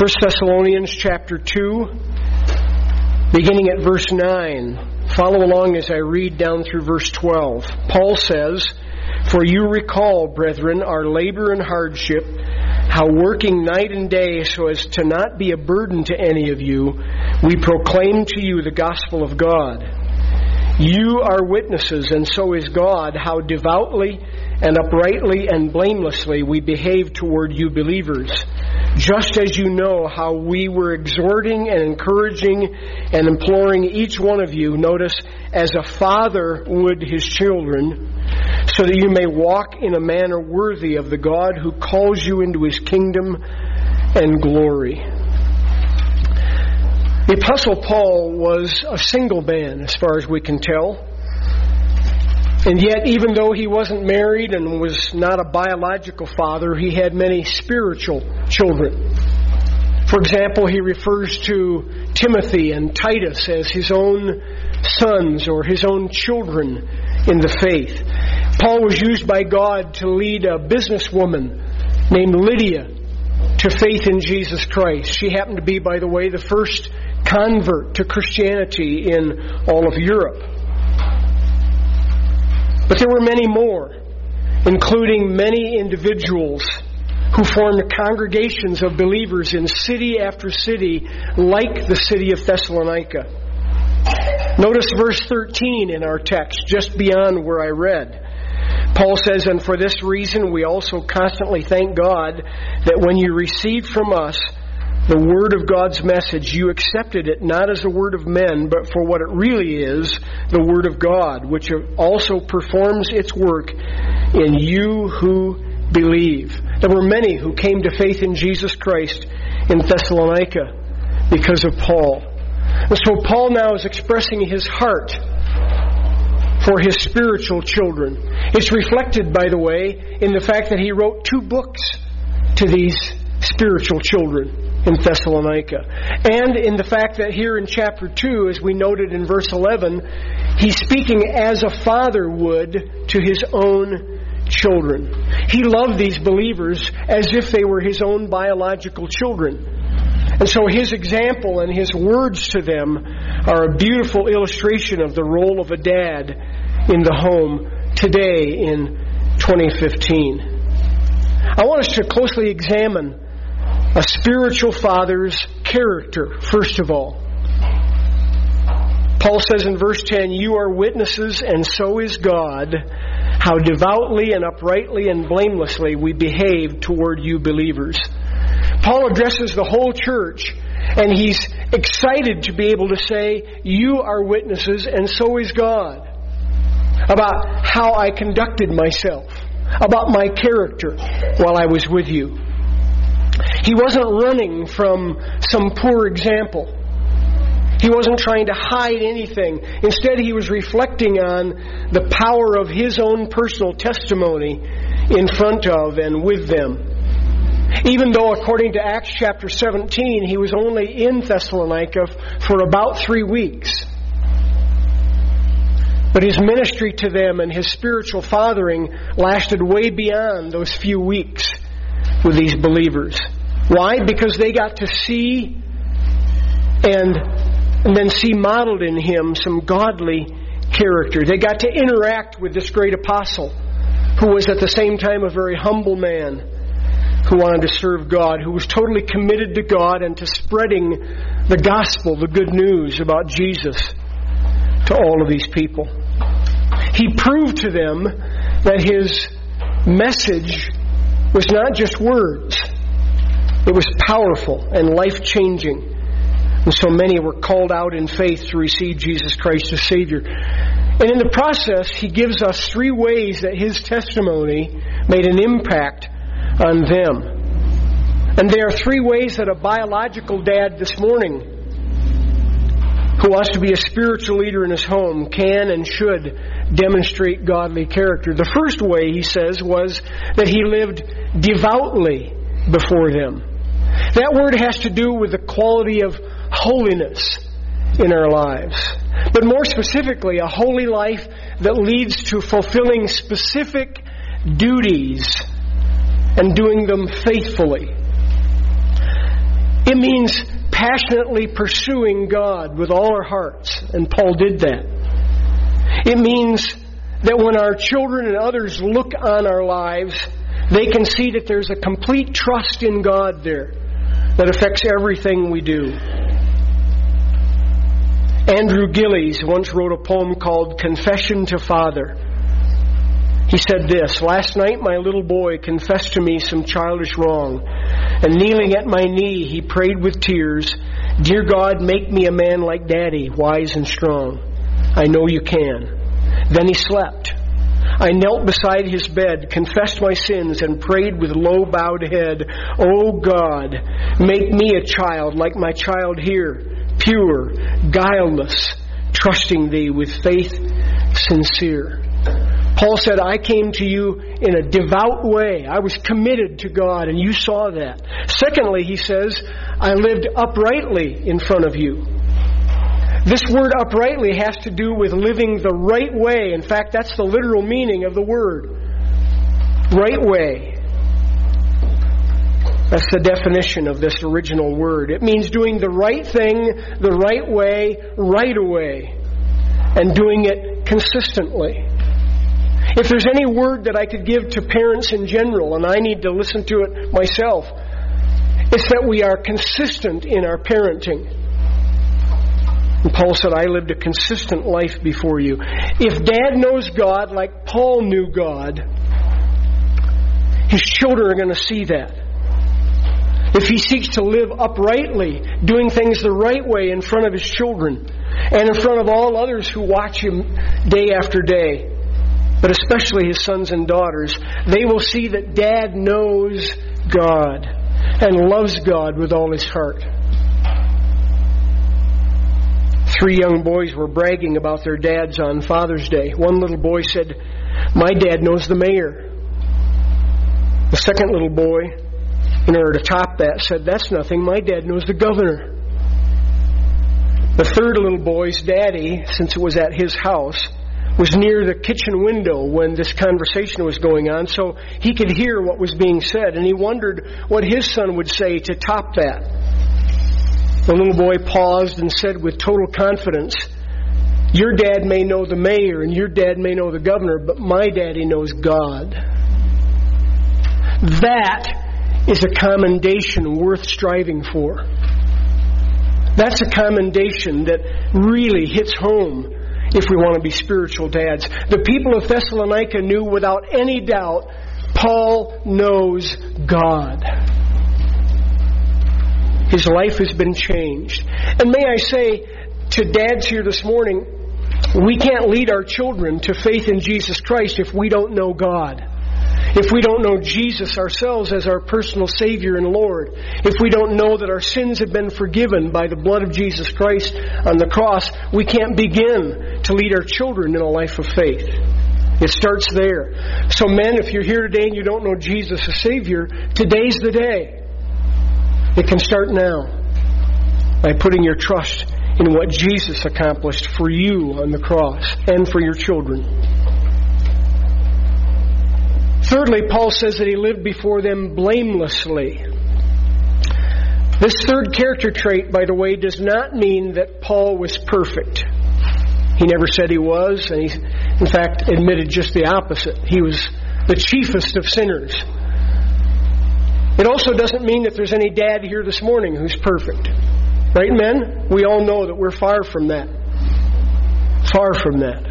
1 Thessalonians chapter 2, beginning at verse 9. Follow along as I read down through verse 12. Paul says, For you recall, brethren, our labor and hardship, how working night and day so as to not be a burden to any of you, we proclaim to you the gospel of God. You are witnesses, and so is God, how devoutly and uprightly and blamelessly we behave toward you believers just as you know how we were exhorting and encouraging and imploring each one of you, notice, as a father would his children, so that you may walk in a manner worthy of the God who calls you into his kingdom and glory. The Apostle Paul was a single man, as far as we can tell. And yet, even though he wasn't married and was not a biological father, he had many spiritual children. For example, he refers to Timothy and Titus as his own sons or his own children in the faith. Paul was used by God to lead a businesswoman named Lydia to faith in Jesus Christ. She happened to be, by the way, the first convert to Christianity in all of Europe. But there were many more, including many individuals who formed congregations of believers in city after city, like the city of Thessalonica. Notice verse 13 in our text, just beyond where I read. Paul says, And for this reason we also constantly thank God that when you received from us the word of God's message, you accepted it not as a word of men, but for what it really is, the word of God, which also performs its work in you who believe. There were many who came to faith in Jesus Christ in Thessalonica because of Paul. And so Paul now is expressing his heart for his spiritual children. It's reflected, by the way, in the fact that he wrote two books to these spiritual children in Thessalonica. And in the fact that here in chapter 2, as we noted in verse 11, he's speaking as a father would to his own children. He loved these believers as if they were his own biological children. And so his example and his words to them are a beautiful illustration of the role of a dad in the home today in 2015. I want us to closely examine a spiritual father's character, first of all. Paul says in verse 10, You are witnesses, and so is God, how devoutly and uprightly and blamelessly we behave toward you believers. Paul addresses the whole church, and he's excited to be able to say, You are witnesses, and so is God, about how I conducted myself, about my character while I was with you. He wasn't running from some poor example. He wasn't trying to hide anything. Instead, he was reflecting on the power of his own personal testimony in front of and with them. Even though, according to Acts chapter 17, he was only in Thessalonica for about three weeks. But his ministry to them and his spiritual fathering lasted way beyond those few weeks with these believers. Why? Because they got to see and, and then see modeled in him some godly character. They got to interact with this great apostle who was at the same time a very humble man who wanted to serve God, who was totally committed to God and to spreading the gospel, the good news about Jesus to all of these people. He proved to them that his message was not just words, it was powerful and life changing. And so many were called out in faith to receive Jesus Christ as Savior. And in the process, he gives us three ways that his testimony made an impact on them. And there are three ways that a biological dad this morning who wants to be a spiritual leader in his home can and should demonstrate godly character. The first way, he says, was that he lived devoutly before them. That word has to do with the quality of holiness in our lives. But more specifically, a holy life that leads to fulfilling specific duties and doing them faithfully. It means passionately pursuing God with all our hearts, and Paul did that. It means that when our children and others look on our lives, they can see that there's a complete trust in God there that affects everything we do. Andrew Gillies once wrote a poem called Confession to Father. He said this Last night my little boy confessed to me some childish wrong, and kneeling at my knee, he prayed with tears, Dear God, make me a man like Daddy, wise and strong. I know you can. Then he slept. I knelt beside his bed, confessed my sins, and prayed with low bowed head, O God, make me a child like my child here, pure, guileless, trusting thee with faith sincere. Paul said, I came to you in a devout way. I was committed to God, and you saw that. Secondly, he says, I lived uprightly in front of you. This word uprightly has to do with living the right way. In fact, that's the literal meaning of the word. Right way. That's the definition of this original word. It means doing the right thing the right way, right away, and doing it consistently. If there's any word that I could give to parents in general, and I need to listen to it myself, it's that we are consistent in our parenting. And Paul said, I lived a consistent life before you. If dad knows God like Paul knew God, his children are going to see that. If he seeks to live uprightly, doing things the right way in front of his children, and in front of all others who watch him day after day, but especially his sons and daughters, they will see that dad knows God and loves God with all his heart. Three young boys were bragging about their dads on Father's Day. One little boy said, My dad knows the mayor. The second little boy, in order to top that, said, That's nothing. My dad knows the governor. The third little boy's daddy, since it was at his house, was near the kitchen window when this conversation was going on, so he could hear what was being said, and he wondered what his son would say to top that. The little boy paused and said with total confidence, Your dad may know the mayor and your dad may know the governor, but my daddy knows God. That is a commendation worth striving for. That's a commendation that really hits home if we want to be spiritual dads. The people of Thessalonica knew without any doubt Paul knows God. His life has been changed. And may I say to dads here this morning, we can't lead our children to faith in Jesus Christ if we don't know God. If we don't know Jesus ourselves as our personal Savior and Lord, if we don't know that our sins have been forgiven by the blood of Jesus Christ on the cross, we can't begin to lead our children in a life of faith. It starts there. So, men, if you're here today and you don't know Jesus as Savior, today's the day. It can start now by putting your trust in what Jesus accomplished for you on the cross and for your children. Thirdly, Paul says that he lived before them blamelessly. This third character trait, by the way, does not mean that Paul was perfect. He never said he was, and he, in fact, admitted just the opposite. He was the chiefest of sinners. It also doesn't mean that there's any dad here this morning who's perfect. Right, men? We all know that we're far from that. Far from that.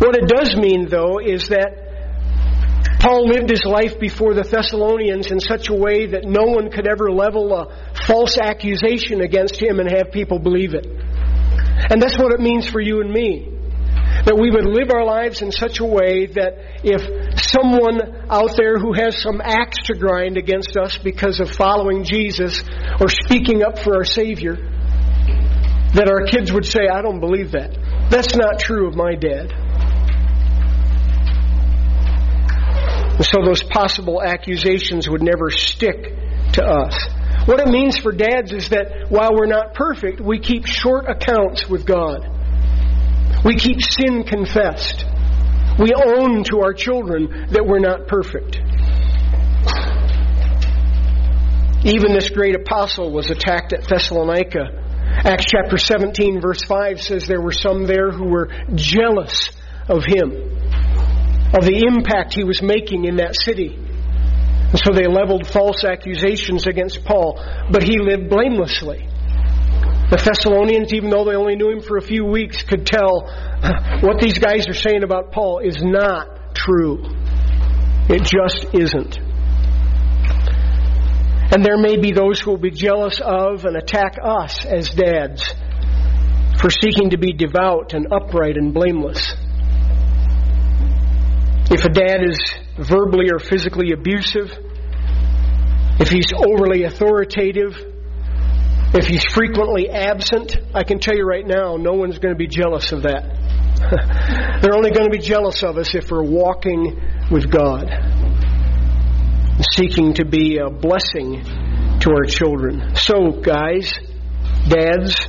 What it does mean, though, is that Paul lived his life before the Thessalonians in such a way that no one could ever level a false accusation against him and have people believe it. And that's what it means for you and me. That we would live our lives in such a way that if someone out there who has some axe to grind against us because of following Jesus or speaking up for our Savior, that our kids would say, I don't believe that. That's not true of my dad. And so those possible accusations would never stick to us. What it means for dads is that while we're not perfect, we keep short accounts with God. We keep sin confessed. We own to our children that we're not perfect. Even this great apostle was attacked at Thessalonica. Acts chapter 17, verse 5 says there were some there who were jealous of him, of the impact he was making in that city. And so they leveled false accusations against Paul, but he lived blamelessly. The Thessalonians, even though they only knew him for a few weeks, could tell what these guys are saying about Paul is not true. It just isn't. And there may be those who will be jealous of and attack us as dads for seeking to be devout and upright and blameless. If a dad is verbally or physically abusive, if he's overly authoritative, if he's frequently absent, I can tell you right now, no one's going to be jealous of that. They're only going to be jealous of us if we're walking with God, seeking to be a blessing to our children. So, guys, dads,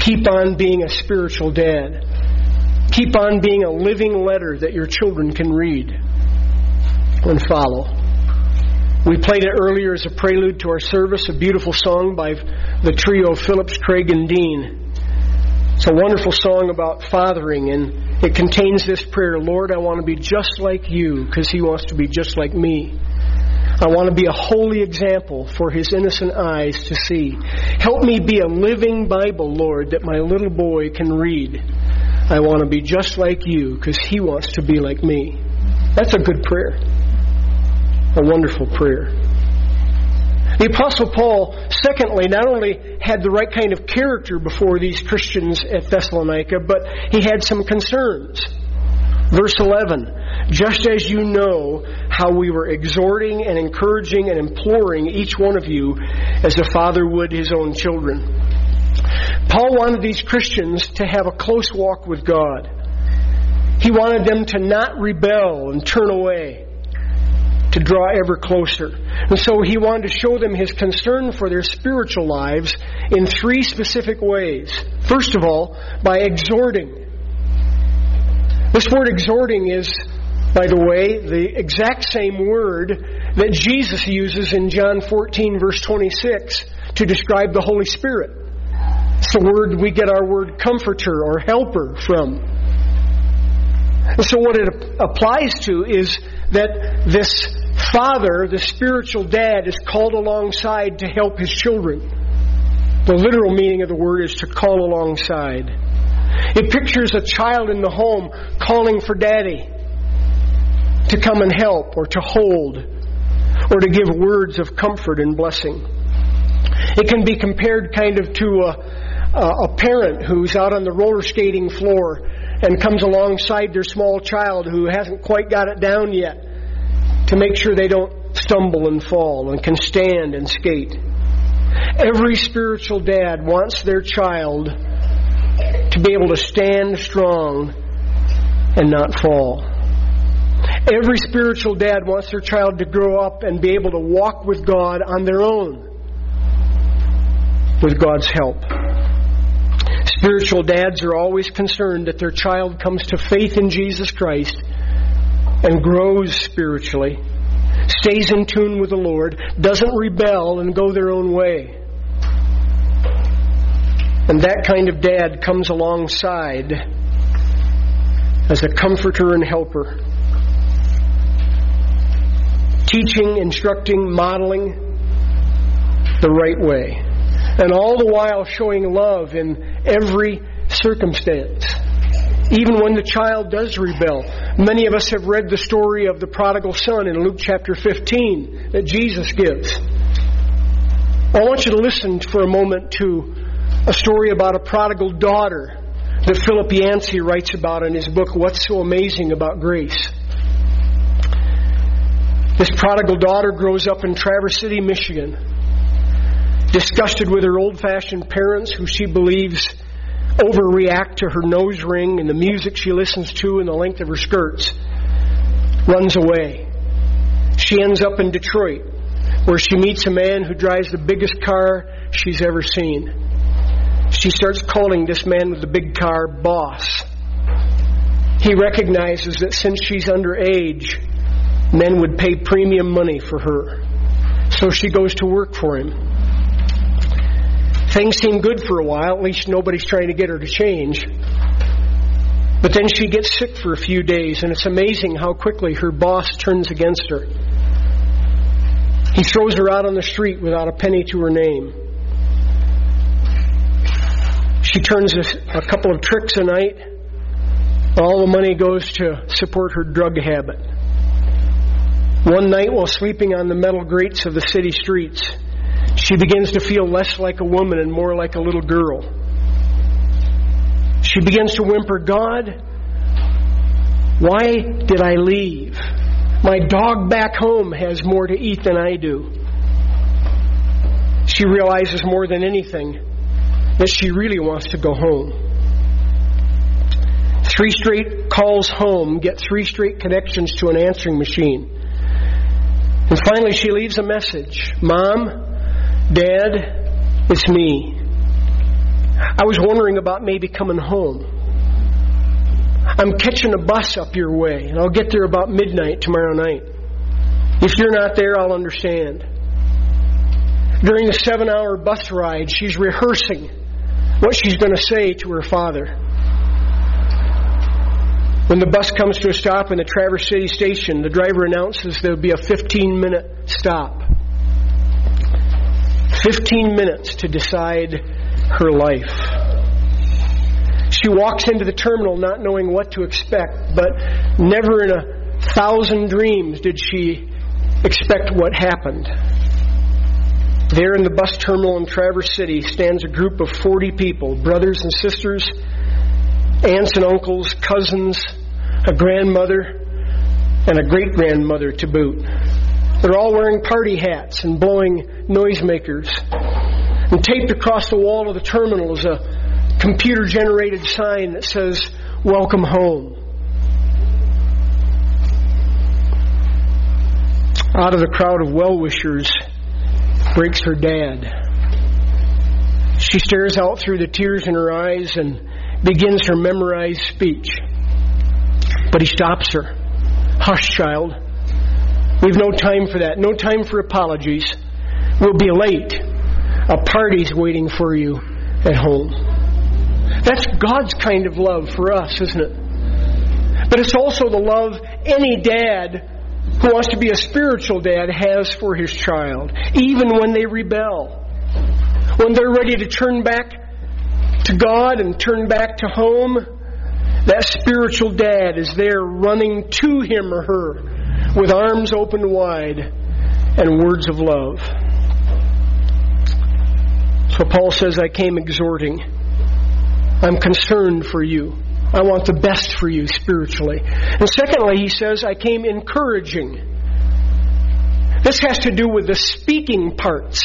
keep on being a spiritual dad. Keep on being a living letter that your children can read and follow. We played it earlier as a prelude to our service, a beautiful song by the trio Phillips, Craig, and Dean. It's a wonderful song about fathering, and it contains this prayer Lord, I want to be just like you because He wants to be just like me. I want to be a holy example for His innocent eyes to see. Help me be a living Bible, Lord, that my little boy can read. I want to be just like you because He wants to be like me. That's a good prayer a wonderful prayer. The Apostle Paul, secondly, not only had the right kind of character before these Christians at Thessalonica, but he had some concerns. Verse 11 Just as you know how we were exhorting and encouraging and imploring each one of you as a father would his own children. Paul wanted these Christians to have a close walk with God. He wanted them to not rebel and turn away to draw ever closer. And so he wanted to show them his concern for their spiritual lives in three specific ways. First of all, by exhorting. This word exhorting is, by the way, the exact same word that Jesus uses in John 14, verse 26, to describe the Holy Spirit. It's the word we get our word comforter or helper from. And so what it applies to is that this father, the spiritual dad, is called alongside to help his children. The literal meaning of the word is to call alongside. It pictures a child in the home calling for daddy to come and help or to hold or to give words of comfort and blessing. It can be compared kind of to a, a parent who's out on the roller skating floor and comes alongside their small child who hasn't quite got it down yet to make sure they don't stumble and fall and can stand and skate. Every spiritual dad wants their child to be able to stand strong and not fall. Every spiritual dad wants their child to grow up and be able to walk with God on their own with God's help. Spiritual dads are always concerned that their child comes to faith in Jesus Christ and grows spiritually, stays in tune with the Lord, doesn't rebel and go their own way. And that kind of dad comes alongside as a comforter and helper, teaching, instructing, modeling the right way, and all the while showing love in every circumstance even when the child does rebel. Many of us have read the story of the prodigal son in Luke chapter 15 that Jesus gives. I want you to listen for a moment to a story about a prodigal daughter that Philip Yancey writes about in his book, What's So Amazing About Grace. This prodigal daughter grows up in Traverse City, Michigan, disgusted with her old fashioned parents who she believes overreact to her nose ring and the music she listens to and the length of her skirts, runs away. She ends up in Detroit, where she meets a man who drives the biggest car she's ever seen. She starts calling this man with the big car boss. He recognizes that since she's underage, men would pay premium money for her. So she goes to work for him. Things seem good for a while, at least nobody's trying to get her to change. But then she gets sick for a few days, and it's amazing how quickly her boss turns against her. He throws her out on the street without a penny to her name. She turns a, a couple of tricks a night. All the money goes to support her drug habit. One night, while sleeping on the metal grates of the city streets, she begins to feel less like a woman and more like a little girl. She begins to whimper, God, why did I leave? My dog back home has more to eat than I do. She realizes more than anything that she really wants to go home. Three straight calls home get three straight connections to an answering machine. And finally, she leaves a message Mom, Dad, it's me. I was wondering about maybe coming home. I'm catching a bus up your way, and I'll get there about midnight tomorrow night. If you're not there, I'll understand. During the seven hour bus ride, she's rehearsing what she's going to say to her father. When the bus comes to a stop in the Traverse City station, the driver announces there'll be a 15 minute stop. 15 minutes to decide her life. She walks into the terminal not knowing what to expect, but never in a thousand dreams did she expect what happened. There in the bus terminal in Traverse City stands a group of 40 people, brothers and sisters, aunts and uncles, cousins, a grandmother, and a great grandmother to boot. They're all wearing party hats and blowing noisemakers. And taped across the wall of the terminal is a computer generated sign that says, Welcome home. Out of the crowd of well wishers breaks her dad. She stares out through the tears in her eyes and begins her memorized speech. But he stops her. Hush, child. We've no time for that. No time for apologies. We'll be late. A party's waiting for you at home. That's God's kind of love for us, isn't it? But it's also the love any dad who wants to be a spiritual dad has for his child, even when they rebel. When they're ready to turn back to God and turn back to home, that spiritual dad is there running to him or her with arms open wide and words of love. So Paul says, I came exhorting I'm concerned for you. I want the best for you spiritually. And secondly, he says, I came encouraging. This has to do with the speaking parts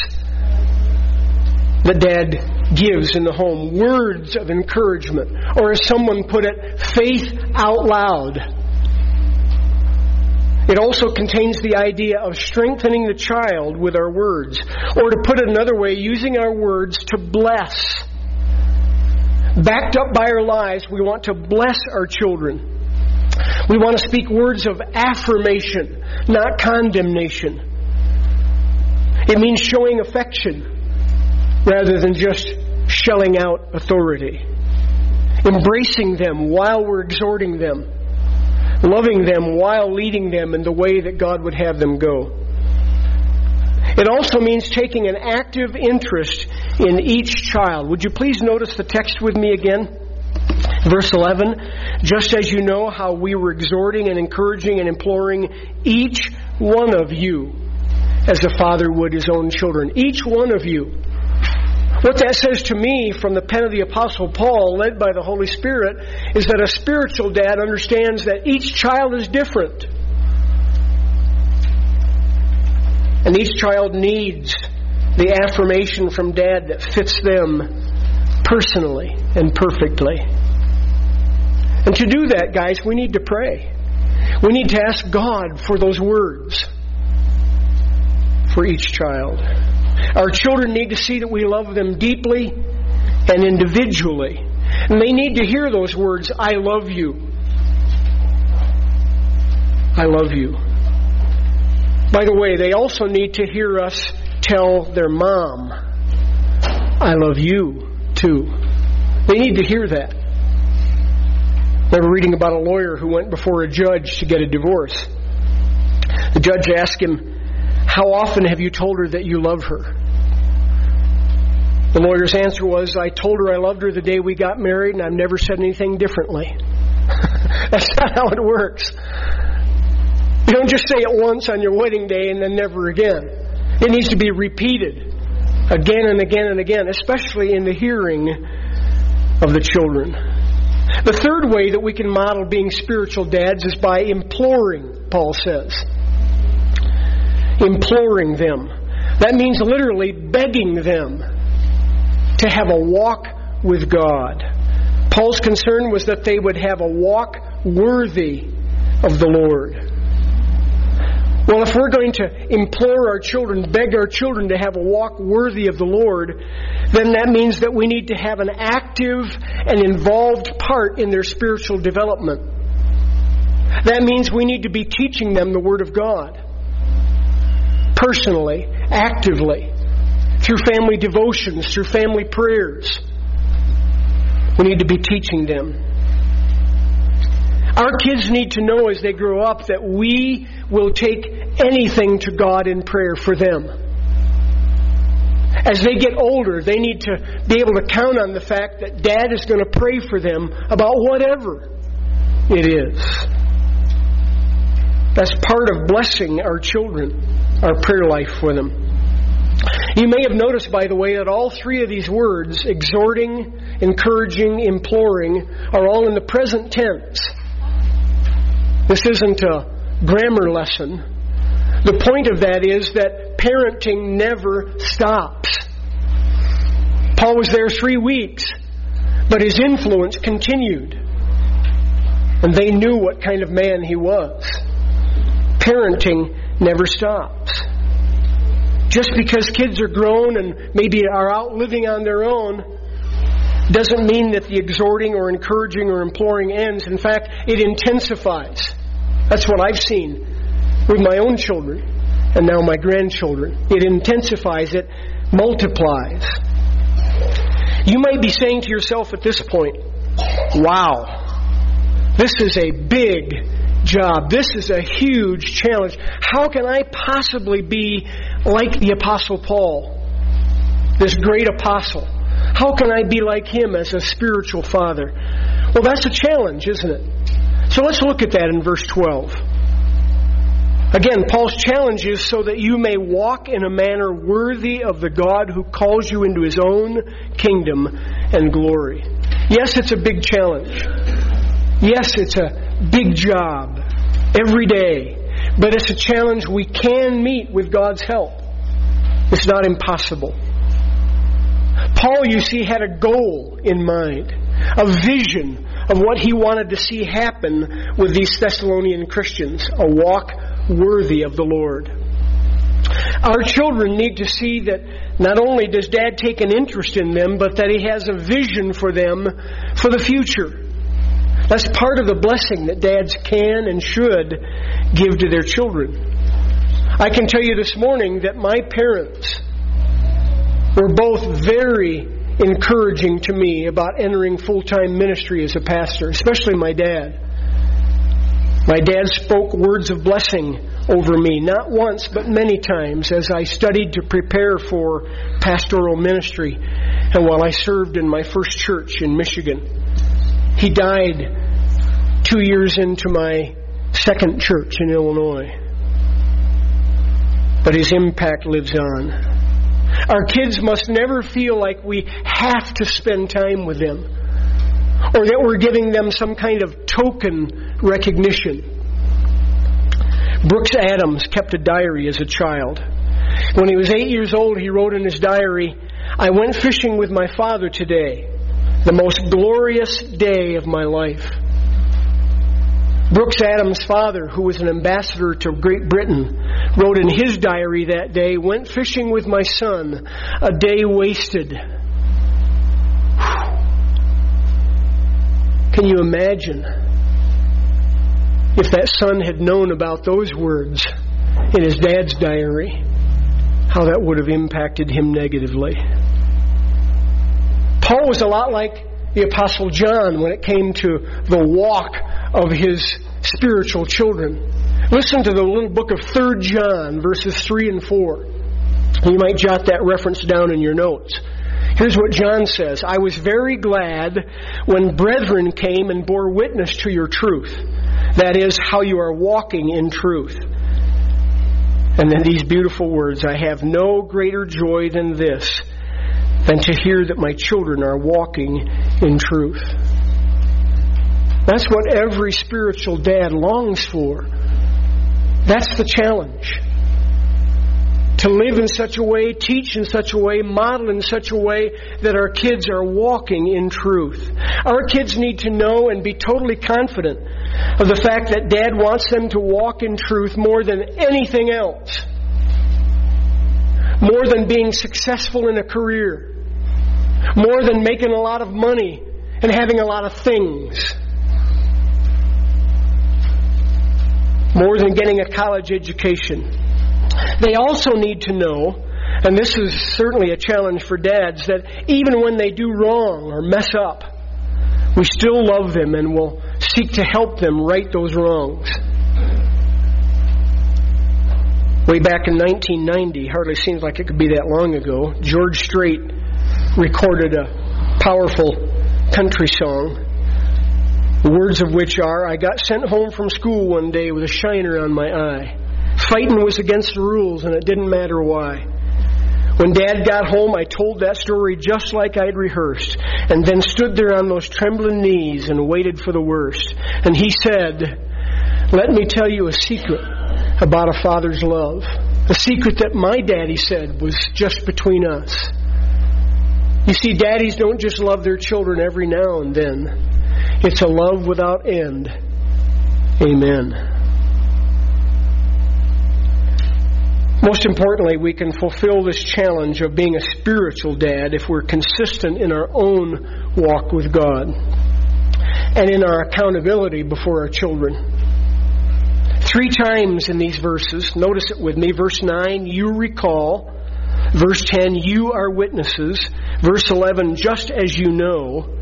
that dad gives in the home words of encouragement, or as someone put it, faith out loud. It also contains the idea of strengthening the child with our words, or to put it another way, using our words to bless backed up by our lives, we want to bless our children. We want to speak words of affirmation, not condemnation. It means showing affection rather than just shelling out authority. Embracing them while we're exhorting them. Loving them while leading them in the way that God would have them go. It also means taking an active interest in each child. Would you please notice the text with me again? Verse 11, just as you know how we were exhorting and encouraging and imploring each one of you as a father would his own children. Each one of you. What that says to me from the pen of the Apostle Paul, led by the Holy Spirit, is that a spiritual dad understands that each child is different. And each child needs the affirmation from dad that fits them personally and perfectly. And to do that, guys, we need to pray. We need to ask God for those words for each child. Our children need to see that we love them deeply and individually. And they need to hear those words, I love you. I love you. By the way, they also need to hear us tell their mom, I love you too. They need to hear that. I remember reading about a lawyer who went before a judge to get a divorce. The judge asked him, How often have you told her that you love her? The lawyer's answer was, I told her I loved her the day we got married, and I've never said anything differently. That's not how it works. You don't just say it once on your wedding day and then never again. It needs to be repeated again and again and again, especially in the hearing of the children. The third way that we can model being spiritual dads is by imploring, Paul says. Imploring them. That means literally begging them to have a walk with God. Paul's concern was that they would have a walk worthy of the Lord. Well, if we're going to implore our children, beg our children to have a walk worthy of the Lord, then that means that we need to have an active and involved part in their spiritual development. That means we need to be teaching them the Word of God. Personally, actively, through family devotions, through family prayers. We need to be teaching them. Our kids need to know as they grow up that we will take anything to God in prayer for them. As they get older, they need to be able to count on the fact that Dad is going to pray for them about whatever it is. That's part of blessing our children, our prayer life for them. You may have noticed, by the way, that all three of these words, exhorting, encouraging, imploring, are all in the present tense. This isn't a grammar lesson. The point of that is that parenting never stops. Paul was there three weeks, but his influence continued. And they knew what kind of man he was. Parenting never stops. Just because kids are grown and maybe are out living on their own doesn't mean that the exhorting or encouraging or imploring ends. In fact, it intensifies. That's what I've seen with my own children and now my grandchildren. It intensifies, it multiplies. You might be saying to yourself at this point, wow, this is a big job. This is a huge challenge. How can I possibly be like the Apostle Paul, this great apostle? How can I be like him as a spiritual father? Well, that's a challenge, isn't it? So let's look at that in verse 12. Again, Paul's challenge is so that you may walk in a manner worthy of the God who calls you into his own kingdom and glory. Yes, it's a big challenge. Yes, it's a big job every day, but it's a challenge we can meet with God's help. It's not impossible. Paul, you see, had a goal in mind, a vision of what he wanted to see happen with these Thessalonian Christians, a walk worthy of the Lord. Our children need to see that not only does dad take an interest in them, but that he has a vision for them for the future. That's part of the blessing that dads can and should give to their children. I can tell you this morning that my parents were both very encouraging to me about entering full time ministry as a pastor, especially my dad. My dad spoke words of blessing over me, not once, but many times, as I studied to prepare for pastoral ministry and while I served in my first church in Michigan. He died two years into my second church in Illinois. But his impact lives on. Our kids must never feel like we have to spend time with them or that we're giving them some kind of token recognition. Brooks Adams kept a diary as a child. When he was eight years old, he wrote in his diary, I went fishing with my father today, the most glorious day of my life. Brooks Adams' father, who was an ambassador to Great Britain, wrote in his diary that day, went fishing with my son, a day wasted. Can you imagine if that son had known about those words in his dad's diary, how that would have impacted him negatively. Paul was a lot like the Apostle John when it came to the walk of his spiritual children. Listen to the little book of 3 John, verses 3 and 4. You might jot that reference down in your notes. Here's what John says I was very glad when brethren came and bore witness to your truth. That is, how you are walking in truth. And then these beautiful words I have no greater joy than this, than to hear that my children are walking in truth. That's what every spiritual dad longs for. That's the challenge. To live in such a way, teach in such a way, model in such a way that our kids are walking in truth. Our kids need to know and be totally confident of the fact that dad wants them to walk in truth more than anything else. More than being successful in a career. More than making a lot of money and having a lot of things. More than getting a college education. They also need to know, and this is certainly a challenge for dads, that even when they do wrong or mess up, we still love them and will seek to help them right those wrongs. Way back in 1990, hardly seems like it could be that long ago, George Strait recorded a powerful country song the words of which are, I got sent home from school one day with a shiner on my eye. Fighting was against the rules and it didn't matter why. When Dad got home, I told that story just like I'd rehearsed, and then stood there on those trembling knees and waited for the worst. And he said, Let me tell you a secret about a father's love. A secret that my daddy said was just between us. You see, daddies don't just love their children every now and then. It's a love without end. Amen. Most importantly, we can fulfill this challenge of being a spiritual dad if we're consistent in our own walk with God and in our accountability before our children. Three times in these verses, notice it with me. Verse 9, you recall. Verse 10, you are witnesses. Verse 11, just as you know.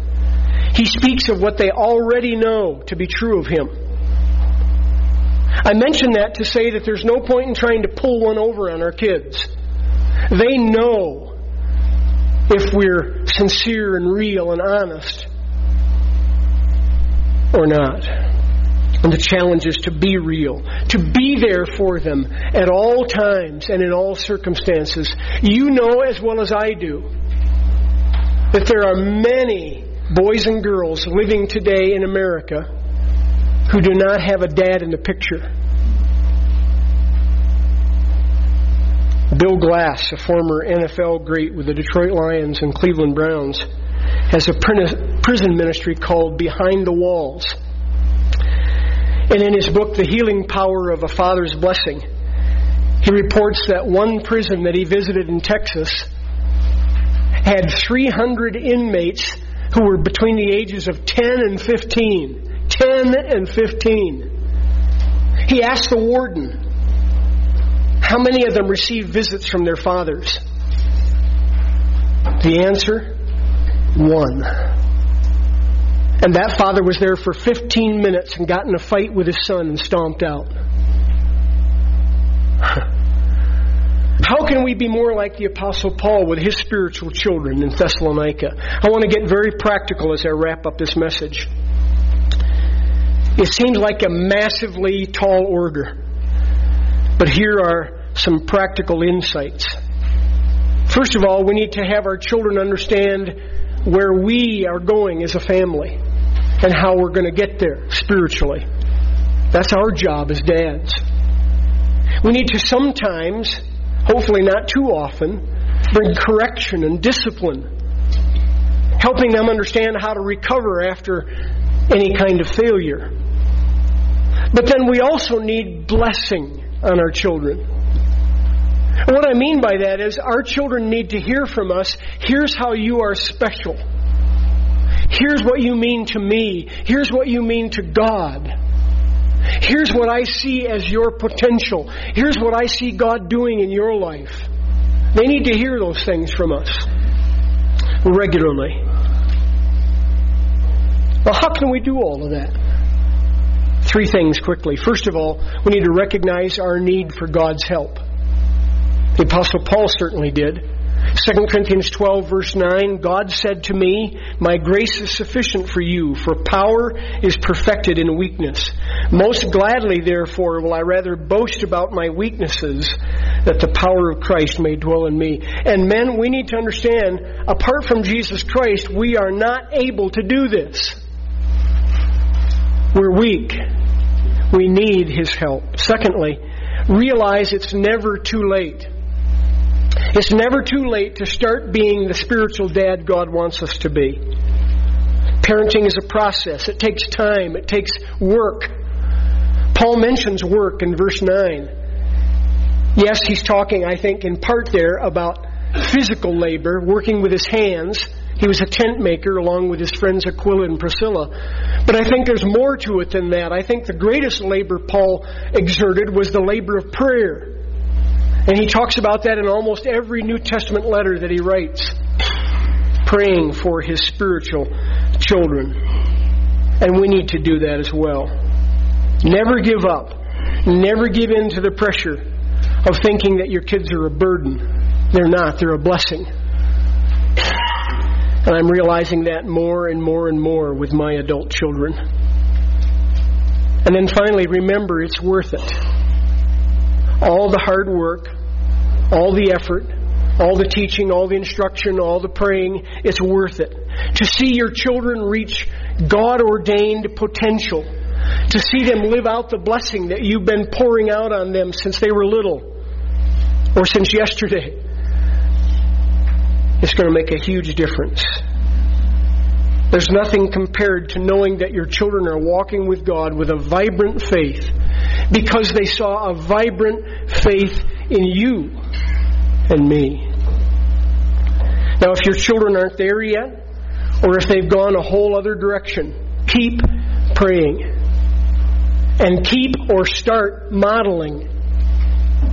He speaks of what they already know to be true of him. I mention that to say that there's no point in trying to pull one over on our kids. They know if we're sincere and real and honest or not. And the challenge is to be real, to be there for them at all times and in all circumstances. You know as well as I do that there are many boys and girls living today in America who do not have a dad in the picture. Bill Glass, a former NFL great with the Detroit Lions and Cleveland Browns, has a prison ministry called Behind the Walls. And in his book, The Healing Power of a Father's Blessing, he reports that one prison that he visited in Texas had 300 inmates who were between the ages of 10 and 15. 10 and 15. He asked the warden, how many of them received visits from their fathers? The answer, one. And that father was there for 15 minutes and got in a fight with his son and stomped out. How can we be more like the Apostle Paul with his spiritual children in Thessalonica? I want to get very practical as I wrap up this message. It seems like a massively tall order, but here are some practical insights. First of all, we need to have our children understand where we are going as a family and how we're going to get there spiritually. That's our job as dads. We need to sometimes hopefully not too often, bring correction and discipline, helping them understand how to recover after any kind of failure. But then we also need blessing on our children. And what I mean by that is our children need to hear from us here's how you are special. Here's what you mean to me. Here's what you mean to God. Here's what I see as your potential. Here's what I see God doing in your life. They need to hear those things from us regularly. Well, how can we do all of that? Three things quickly. First of all, we need to recognize our need for God's help. The Apostle Paul certainly did. 2 Corinthians 12 verse 9, God said to me, My grace is sufficient for you, for power is perfected in weakness. Most gladly, therefore, will I rather boast about my weaknesses, that the power of Christ may dwell in me. And men, we need to understand, apart from Jesus Christ, we are not able to do this. We're weak. We need His help. Secondly, realize it's never too late. It's never too late to start being the spiritual dad God wants us to be. Parenting is a process. It takes time. It takes work. Paul mentions work in verse 9. Yes, he's talking, I think, in part there about physical labor, working with his hands. He was a tent maker along with his friends Aquila and Priscilla. But I think there's more to it than that. I think the greatest labor Paul exerted was the labor of prayer. And he talks about that in almost every New Testament letter that he writes, praying for his spiritual children. And we need to do that as well. Never give up. Never give in to the pressure of thinking that your kids are a burden. They're not, they're a blessing. And I'm realizing that more and more and more with my adult children. And then finally, remember it's worth it. All the hard work, all the effort, all the teaching, all the instruction, all the praying, it's worth it. To see your children reach God ordained potential to see them live out the blessing that you've been pouring out on them since they were little or since yesterday. It's going to make a huge difference. There's nothing compared to knowing that your children are walking with God with a vibrant faith because they saw a vibrant faith in you and me. Now, if your children aren't there yet, or if they've gone a whole other direction, keep praying and keep or start modeling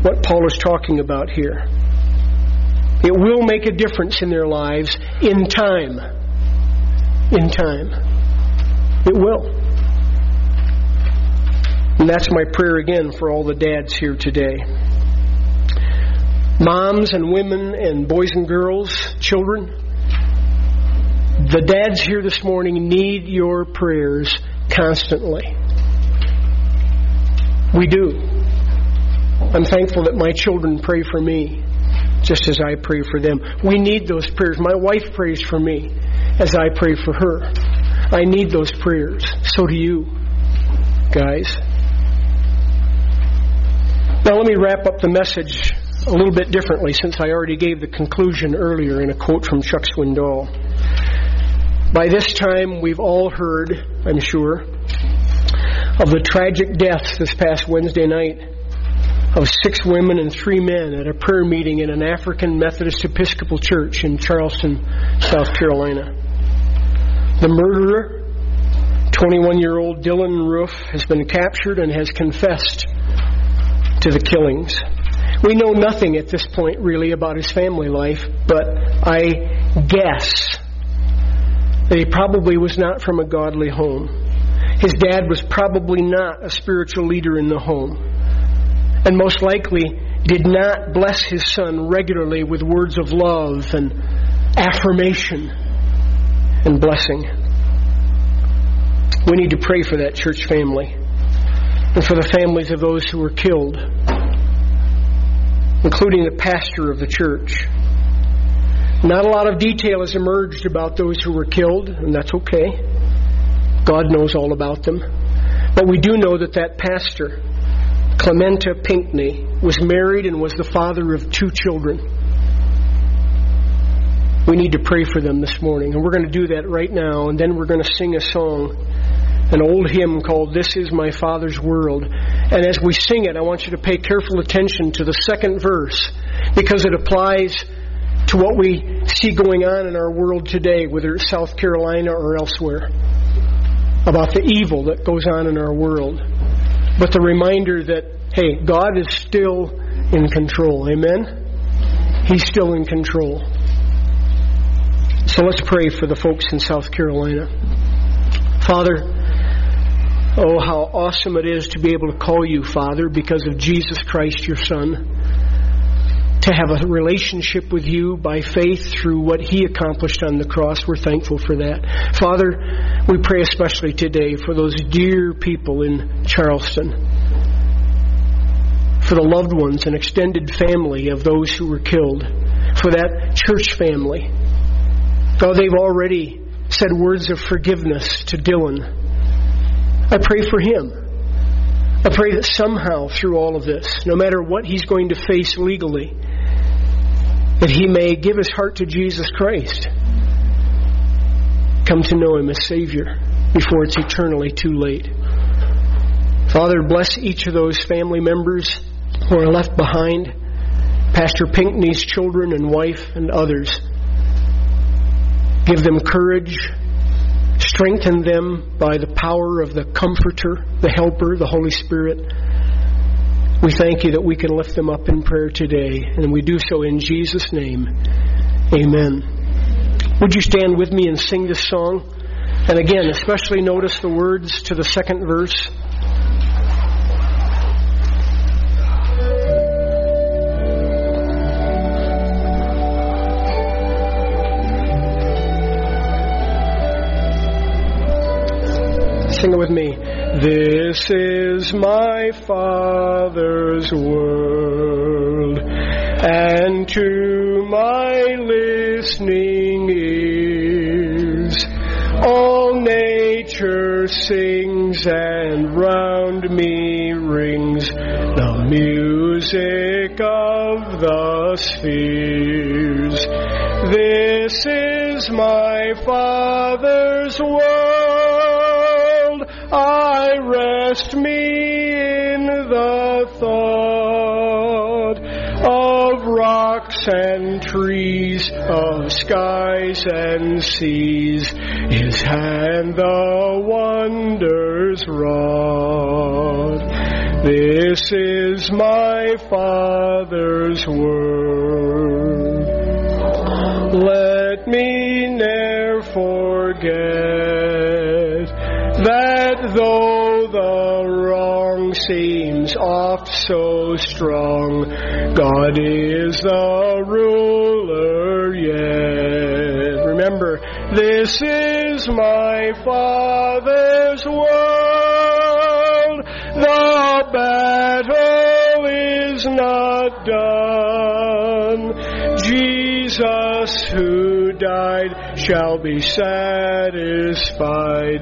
what Paul is talking about here. It will make a difference in their lives in time. In time. It will. And that's my prayer again for all the dads here today. Moms and women and boys and girls, children, the dads here this morning need your prayers constantly. We do. I'm thankful that my children pray for me just as I pray for them. We need those prayers. My wife prays for me as I pray for her. I need those prayers. So do you, guys. Now, let me wrap up the message a little bit differently since I already gave the conclusion earlier in a quote from Chuck Swindoll. By this time, we've all heard, I'm sure, of the tragic deaths this past Wednesday night of six women and three men at a prayer meeting in an African Methodist Episcopal church in Charleston, South Carolina. The murderer, 21 year old Dylann Roof, has been captured and has confessed to the killings. We know nothing at this point really about his family life, but I guess that he probably was not from a godly home. His dad was probably not a spiritual leader in the home, and most likely did not bless his son regularly with words of love and affirmation and blessing. We need to pray for that church family and for the families of those who were killed, including the pastor of the church. Not a lot of detail has emerged about those who were killed, and that's okay. God knows all about them. But we do know that that pastor, Clementa Pinckney, was married and was the father of two children. We need to pray for them this morning. And we're going to do that right now. And then we're going to sing a song, an old hymn called This Is My Father's World. And as we sing it, I want you to pay careful attention to the second verse because it applies to what we see going on in our world today, whether it's South Carolina or elsewhere about the evil that goes on in our world. but the reminder that, hey, God is still in control. Amen? He's still in control. So let's pray for the folks in South Carolina. Father, oh, how awesome it is to be able to call you Father because of Jesus Christ, your Son. To have a relationship with you by faith through what He accomplished on the cross. We're thankful for that. Father, we pray especially today for those dear people in Charleston, for the loved ones and extended family of those who were killed, for that church family God, they've already said words of forgiveness to Dylann. I pray for him. I pray that somehow through all of this, no matter what he's going to face legally, that he may give his heart to Jesus Christ. Come to know him as Savior before it's eternally too late. Father, bless each of those family members who are left behind, Pastor Pinckney's children and wife and others. Give them courage. Strengthen them by the power of the Comforter, the Helper, the Holy Spirit. We thank you that we can lift them up in prayer today, and we do so in Jesus' name. Amen. Would you stand with me and sing this song? And again, especially notice the words to the second verse. Sing it with me. This is my Father's world, and to my listening ears, all nature sings and round me rings the music of the spheres. This is my Father's world. Rest me in the thought of rocks and trees, of skies and seas. His hand the wonders wrought. This is my Father's word. Let me seems oft so strong, God is the ruler yet. Remember, this is my Father's world. The battle is not done. Jesus who died shall be satisfied,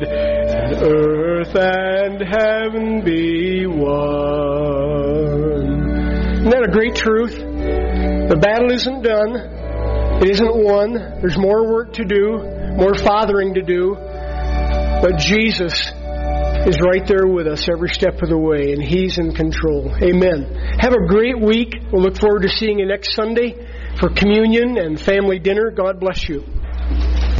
and earth and heaven be one. Isn't that a great truth? The battle isn't done. It isn't won. There's more work to do, more fathering to do. But Jesus is right there with us every step of the way, and He's in control. Amen. Have a great week. We'll look forward to seeing you next Sunday for communion and family dinner. God bless you.